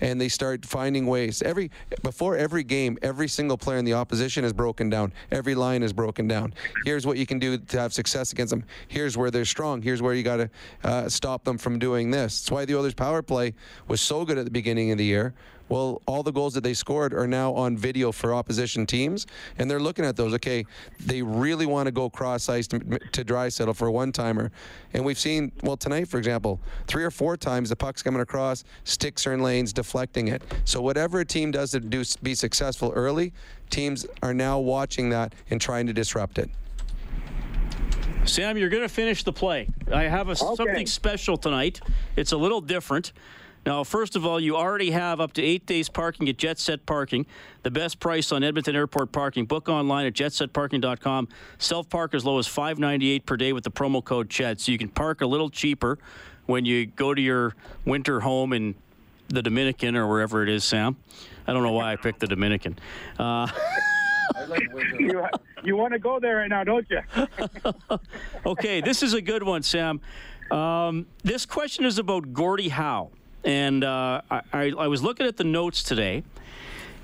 and they start finding ways. Every before every game, every single player in the opposition is broken down. Every line is broken down. Here's what you can do to have success against them. Here's where they're strong. Here's where you got to uh, stop them from doing this. That's why the Oilers' power play was so good at the beginning of the year. Well, all the goals that they scored are now on video for opposition teams, and they're looking at those. Okay, they really want to go cross ice to, to settle for a one timer, and we've seen well tonight, for example, three or four times the puck's coming across, sticks are in lanes, deflecting it. So whatever a team does to do be successful early, teams are now watching that and trying to disrupt it. Sam, you're going to finish the play. I have a, okay. something special tonight. It's a little different. Now, first of all, you already have up to eight days parking at Jet Set Parking, the best price on Edmonton Airport parking. Book online at jetsetparking.com. Self park as low as five ninety eight per day with the promo code CHED. So you can park a little cheaper when you go to your winter home in the Dominican or wherever it is, Sam. I don't know why I picked the Dominican. Uh, you, you want to go there right now, don't you? okay, this is a good one, Sam. Um, this question is about Gordie Howe. And uh, I, I was looking at the notes today.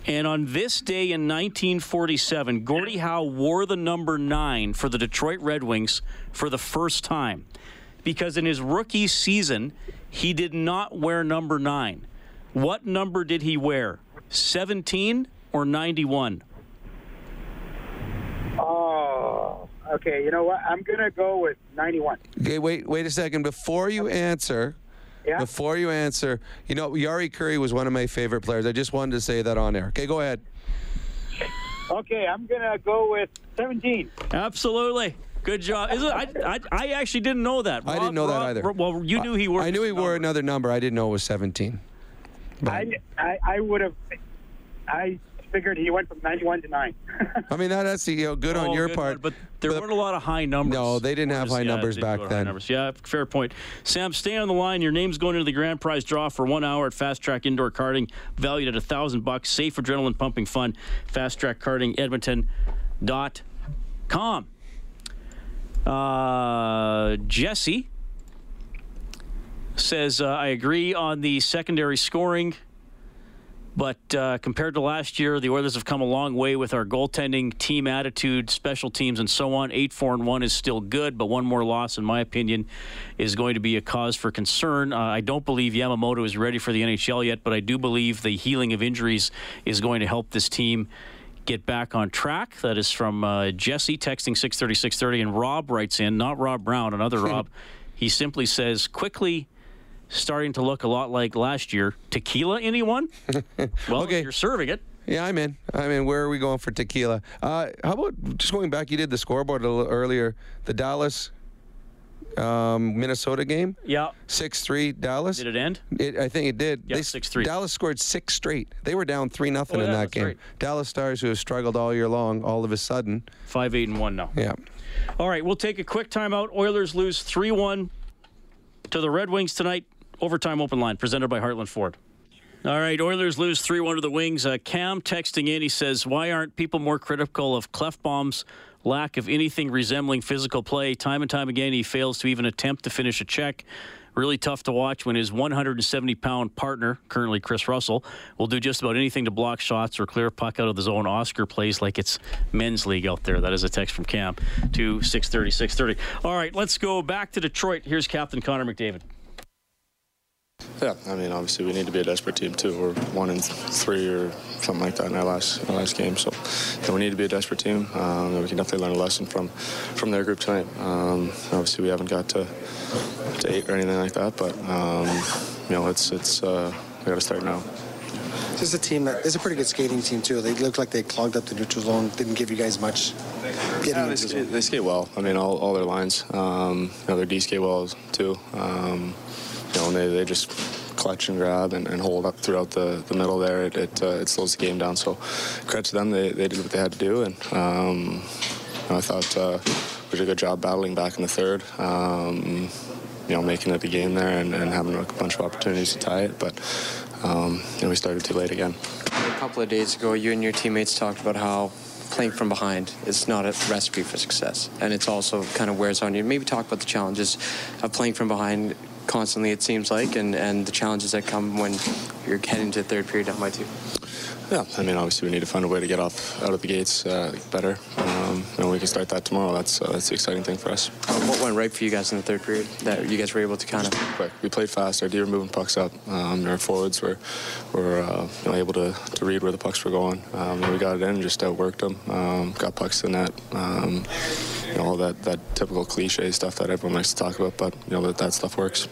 And on this day in 1947, Gordie Howe wore the number nine for the Detroit Red Wings for the first time. Because in his rookie season, he did not wear number nine. What number did he wear? 17 or 91? Oh, okay. You know what? I'm going to go with 91. Okay, wait, wait a second. Before you answer, yeah. Before you answer, you know, Jari Kurri was one of my favorite players. I just wanted to say that on air. Okay, go ahead. Okay, I'm going to go with 17. Absolutely. Good job. Is it, I, I, I actually didn't know that. I didn't know that either. Well, you knew he wore. I knew he wore another number. I didn't know it was 17. I, I, I would have. I figured he went from 91 to 9. I mean, that, that's you know, good on Oh, your good part. one, but there weren't a lot of high numbers. No, they didn't have high Yeah, numbers back go to high then. numbers. Yeah, fair point. Sam, stay on the line. Your name's going into the grand prize draw for one hour at Fast Track Indoor Karting, valued at a thousand bucks. Safe, adrenaline pumping fun. Fast Track Karting Edmonton.com. Uh, Jesse says, uh, I agree on the secondary scoring. But uh, compared to last year, the Oilers have come a long way with our goaltending, team attitude, special teams, and so on. Eight, four, and one is still good, but one more loss, in my opinion, is going to be a cause for concern. Uh, I don't believe Yamamoto is ready for the NHL yet, but I do believe the healing of injuries is going to help this team get back on track. That is from uh, Jesse texting 630 630, and Rob writes in, not Rob Brown, another Rob. He simply says, quickly starting to look a lot like last year. Tequila, anyone? well, Okay. you're serving it. Yeah, I'm in. I'm in. Where are we going for tequila? Uh, how about just going back? You did the scoreboard a little earlier. The Dallas, um, Minnesota game. Yeah. Six three Dallas. Did it end? It, I think it did. Yeah, They- 6-3. Dallas scored six straight. They were down three nothing Oh, in yeah, that game. right. Dallas Stars, who have struggled all year long, all of a sudden. Five, eight, and one now. Yeah. All right, we'll take a quick timeout. Oilers lose 3 1 to the Red Wings tonight. Overtime open line presented by Heartland Ford. All right, Oilers lose 3 1 to the Wings. Uh, Cam texting in, he says, Why aren't people more critical of Klefbom's lack of anything resembling physical play? Time and time again, he fails to even attempt to finish a check. Really tough to watch when his 170 pound partner, currently Kris Russell, will do just about anything to block shots or clear a puck out of the zone. Oscar plays like it's men's league out there. That is a text from Cam to 630, 630. All right, let's go back to Detroit. Here's Captain Connor McDavid. Yeah, I mean, obviously we need to be a desperate team too. We're one in three or something like that in our last our last game, so yeah, we need to be a desperate team. Um, we can definitely learn a lesson from from their group tonight. Um, obviously, we haven't got to to eight or anything like that, but um, you know, it's it's uh, we got to start now. This is a team that is a pretty good skating team too. They looked like they clogged up the neutral zone. Didn't give you guys much. Yeah, they, into skate, they skate well. I mean, all, all their lines. Um, you know, their D skate well too. Um, you know, they, they just clutch and grab and, and hold up throughout the, the middle there. It it, uh, it slows the game down. So credit to them. They, they did what they had to do, and um, you know, I thought uh, we did a good job battling back in the third. Um, you know, making it a game there and, and having a bunch of opportunities to tie it, but um, you know, we started too late again. A couple of days ago, you and your teammates talked about how playing from behind is not a recipe for success, and it's also kind of wears on you. Maybe talk about the challenges of playing from behind constantly, it seems like, and, and the challenges that come when you're heading to third period down by two. Yeah, I mean, obviously we need to find a way to get off out of the gates uh, better. Um, and we can start that tomorrow. That's uh, that's the exciting thing for us. What went right for you guys in the third period that you guys were able to kind of quick? We played fast. Our D were moving pucks up. Um, our forwards were were uh, you know, able to, to read where the pucks were going. Um, we got it in, just outworked them. Um, got pucks in that. Um, you know, that that typical cliche stuff that everyone likes to talk about, but you know that that stuff works.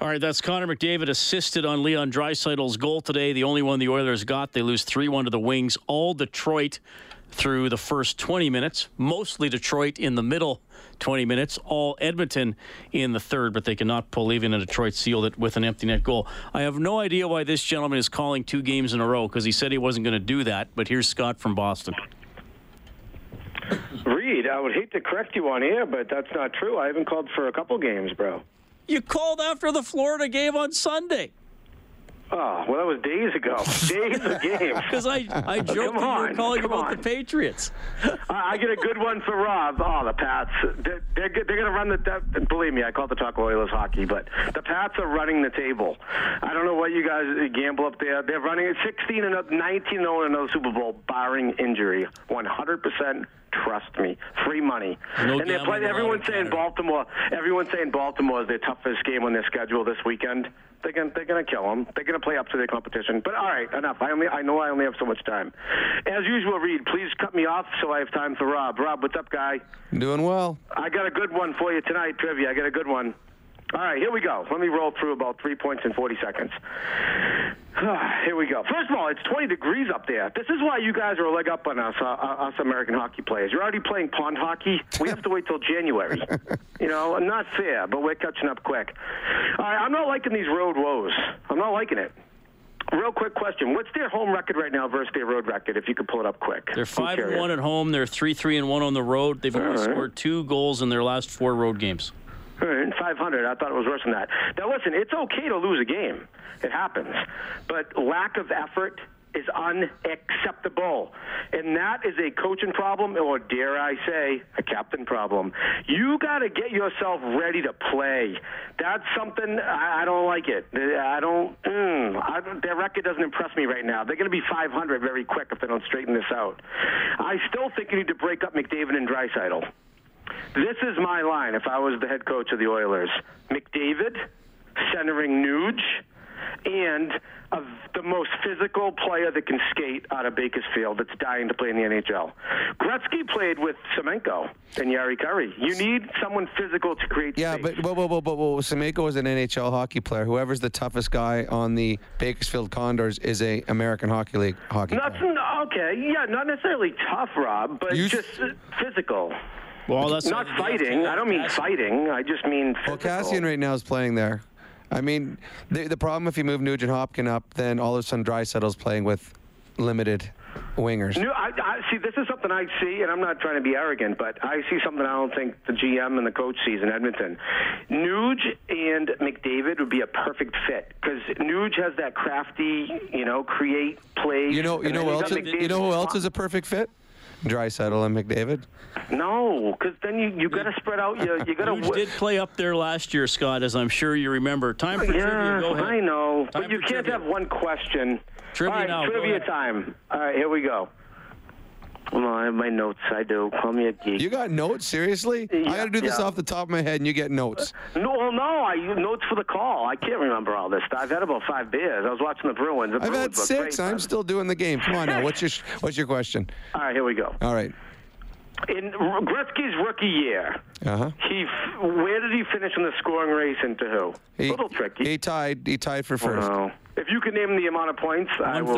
All right, that's Connor McDavid assisted on Leon Draisaitl's goal today. The only one the Oilers got. They lose 3 1 to the Wings. All Detroit through the first 20 minutes. Mostly Detroit in the middle 20 minutes. All Edmonton in the third, but they cannot pull even, and Detroit sealed it with an empty net goal. I have no idea why this gentleman is calling two games in a row because he said he wasn't going to do that, but here's Scott from Boston. Reed, I would hate to correct you on air, but that's not true. I haven't called for a couple games, bro. You called after the Florida game on Sunday. Oh, well, that was days ago. Days of games. Because I, I joked you were calling about on. the Patriots. I I get a good one for Rob. Oh, the Pats. They're, they're, they're going to run the. That, believe me, I call it the Talk Oilers hockey, but the Pats are running the table. I don't know what you guys gamble up there. They're running at 16 and up, 19 0 in another Super Bowl, barring injury. 100%. Trust me, free money. No and they're playing. Everyone's saying Baltimore. Everyone's saying Baltimore is their toughest game on their schedule this weekend. They're gonna, they're going to kill them. They're going to play up to their competition. But all right, enough. I only I know I only have so much time. As usual, Reed, please cut me off so I have time for Rob. Rob, what's up, guy? Doing well. I got a good one for you tonight, trivia. I got a good one. All right, here we go. Let me roll through about three points in 40 seconds. here we go. First of all, it's 20 degrees up there. This is why you guys are a leg up on us, uh, us American hockey players. You're already playing pond hockey. We have to wait till January. you know, not fair, but we're catching up quick. All right, I'm not liking these road woes. I'm not liking it. Real quick question: What's their home record right now versus their road record? If you could pull it up quick. They're five and one at home. They're three three and one on the road. They've only right. scored two goals in their last four road games. 500. I thought it was worse than that. Now, listen, it's okay to lose a game. It happens. But lack of effort is unacceptable. And that is a coaching problem, or dare I say, a captain problem. You got to get yourself ready to play. That's something I, I don't like it. I don't, mm, I, their record doesn't impress me right now. They're going to be 500 very quick if they don't straighten this out. I still think you need to break up McDavid and Draisaitl. This is my line if I was the head coach of the Oilers. McDavid, centering Nuge, and of the most physical player that can skate out of Bakersfield that's dying to play in the NHL. Gretzky played with Semenko and Jari Kurri. You need someone physical to create Yeah, space. but whoa, whoa, whoa, whoa, whoa. Semenko was an NHL hockey player. Whoever's the toughest guy on the Bakersfield Condors is a American Hockey League hockey not, player. Okay, yeah, not necessarily tough, Rob, but You- just uh, physical. Well, that's not fighting. I don't mean fighting. I just mean physical. Well, Kassian right now is playing there. I mean, the, the problem if you move Nugent Hopkins up, then all of a sudden Draisaitl's playing with limited wingers. No, I, I see. This is something I see, and I'm not trying to be arrogant, but I see something I don't think the GM and the coach sees in Edmonton. Nuge and McDavid would be a perfect fit because Nuge has that crafty, you know, create play. You know, you know who else? Is, you know who else is a perfect fit? Draisaitl and McDavid. No, because then you you got to spread out. You you got to. Nuge did play up there last year, Scott, as I'm sure you remember. Time for trivia. Yeah, Go ahead. I know, Time but you can't trivia. have one question. Trivia All right, now, go trivia ahead. time. All right, here we go. Well, I have my notes. I do. Call me a geek. You got notes? Seriously? I got to do this yeah. off the top of my head, and you get notes. No, well, no. I notes for the call. I can't remember all this. I've had about five beers. I was watching the Bruins. The I've Bruins had six. Great. I'm bud. still doing the game. Come on now. What's your What's your question? All right, here we go. All right. In Gretzky's rookie year, Uh huh. he f- where did he finish in the scoring race and to who? He, Little tricky. He tied. He tied for first. Wow. If you can name the amount of points, I will.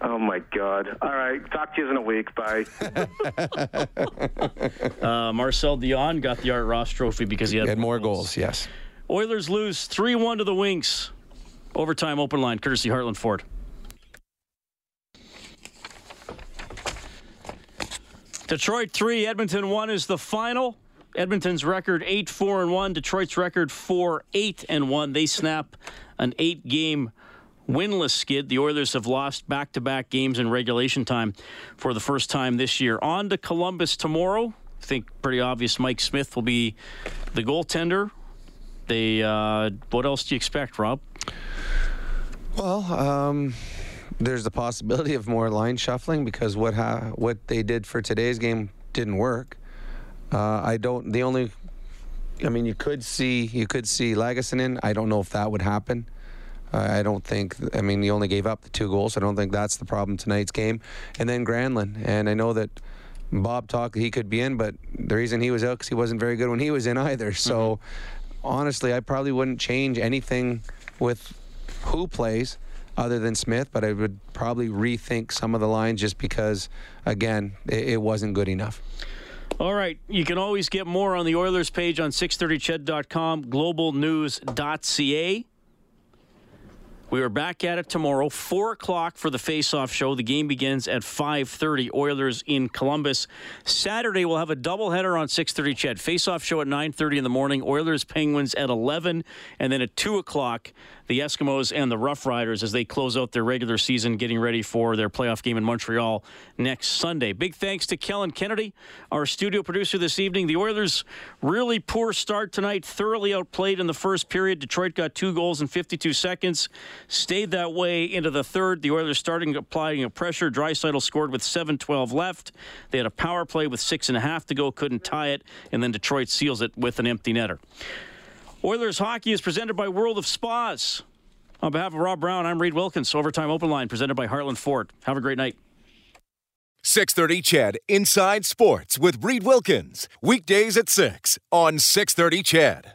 137. Oh my God! All right, talk to you in a week. Bye. Uh, Marcel Dionne got the Art Ross Trophy because he had, He had more goals. Yes. Oilers lose 3 1 to the Wings. Overtime open line, courtesy Heartland Ford. Detroit 3, Edmonton 1 is the final. Edmonton's record 8 4 and 1, Detroit's record 4 8 and 1. They snap an eight game winless skid. The Oilers have lost back to back games in regulation time for the first time this year. On to Columbus tomorrow. I think pretty obvious Mike Smith will be the goaltender. They uh, what else do you expect, Rob? Well, um, there's the possibility of more line shuffling because what ha- what they did for today's game didn't work. Uh, I don't. The only, I mean, you could see you could see Lagesson in. I don't know if that would happen. I don't think. I mean, he only gave up the two goals. I don't think that's the problem tonight's game. And then Granlund, and I know that Bob talked he could be in, but the reason he was out because he wasn't very good when he was in either. So mm-hmm. honestly, I probably wouldn't change anything with who plays other than Smith, but I would probably rethink some of the lines just because, again, it, it wasn't good enough. All right. You can always get more on the Oilers page on 630ched.com, globalnews.ca. We are back at it tomorrow, 4 o'clock for the face-off show. The game begins at 5.30, Oilers in Columbus. Saturday, we'll have a doubleheader on 6.30 Ched. Face-off show at 9.30 in the morning, Oilers Penguins at 11, and then at 2 o'clock, the Eskimos and the Rough Riders as they close out their regular season, getting ready for their playoff game in Montreal next Sunday. Big thanks to Kellen Kennedy, our studio producer this evening. The Oilers really poor start tonight, thoroughly outplayed in the first period. Detroit got two goals in 52 seconds, stayed that way into the third. The Oilers starting applying a pressure. Draisaitl scored with 7-12 left. They had a power play with six and a half to go, couldn't tie it, and then Detroit seals it with an empty netter. Oilers hockey is presented by World of Spas. On behalf of Rob Brown, I'm Reed Wilkins. Overtime Open Line presented by Heartland Ford. Have a great night. 630 Ched Inside Sports with Reed Wilkins. Weekdays at 6 on 630 Ched.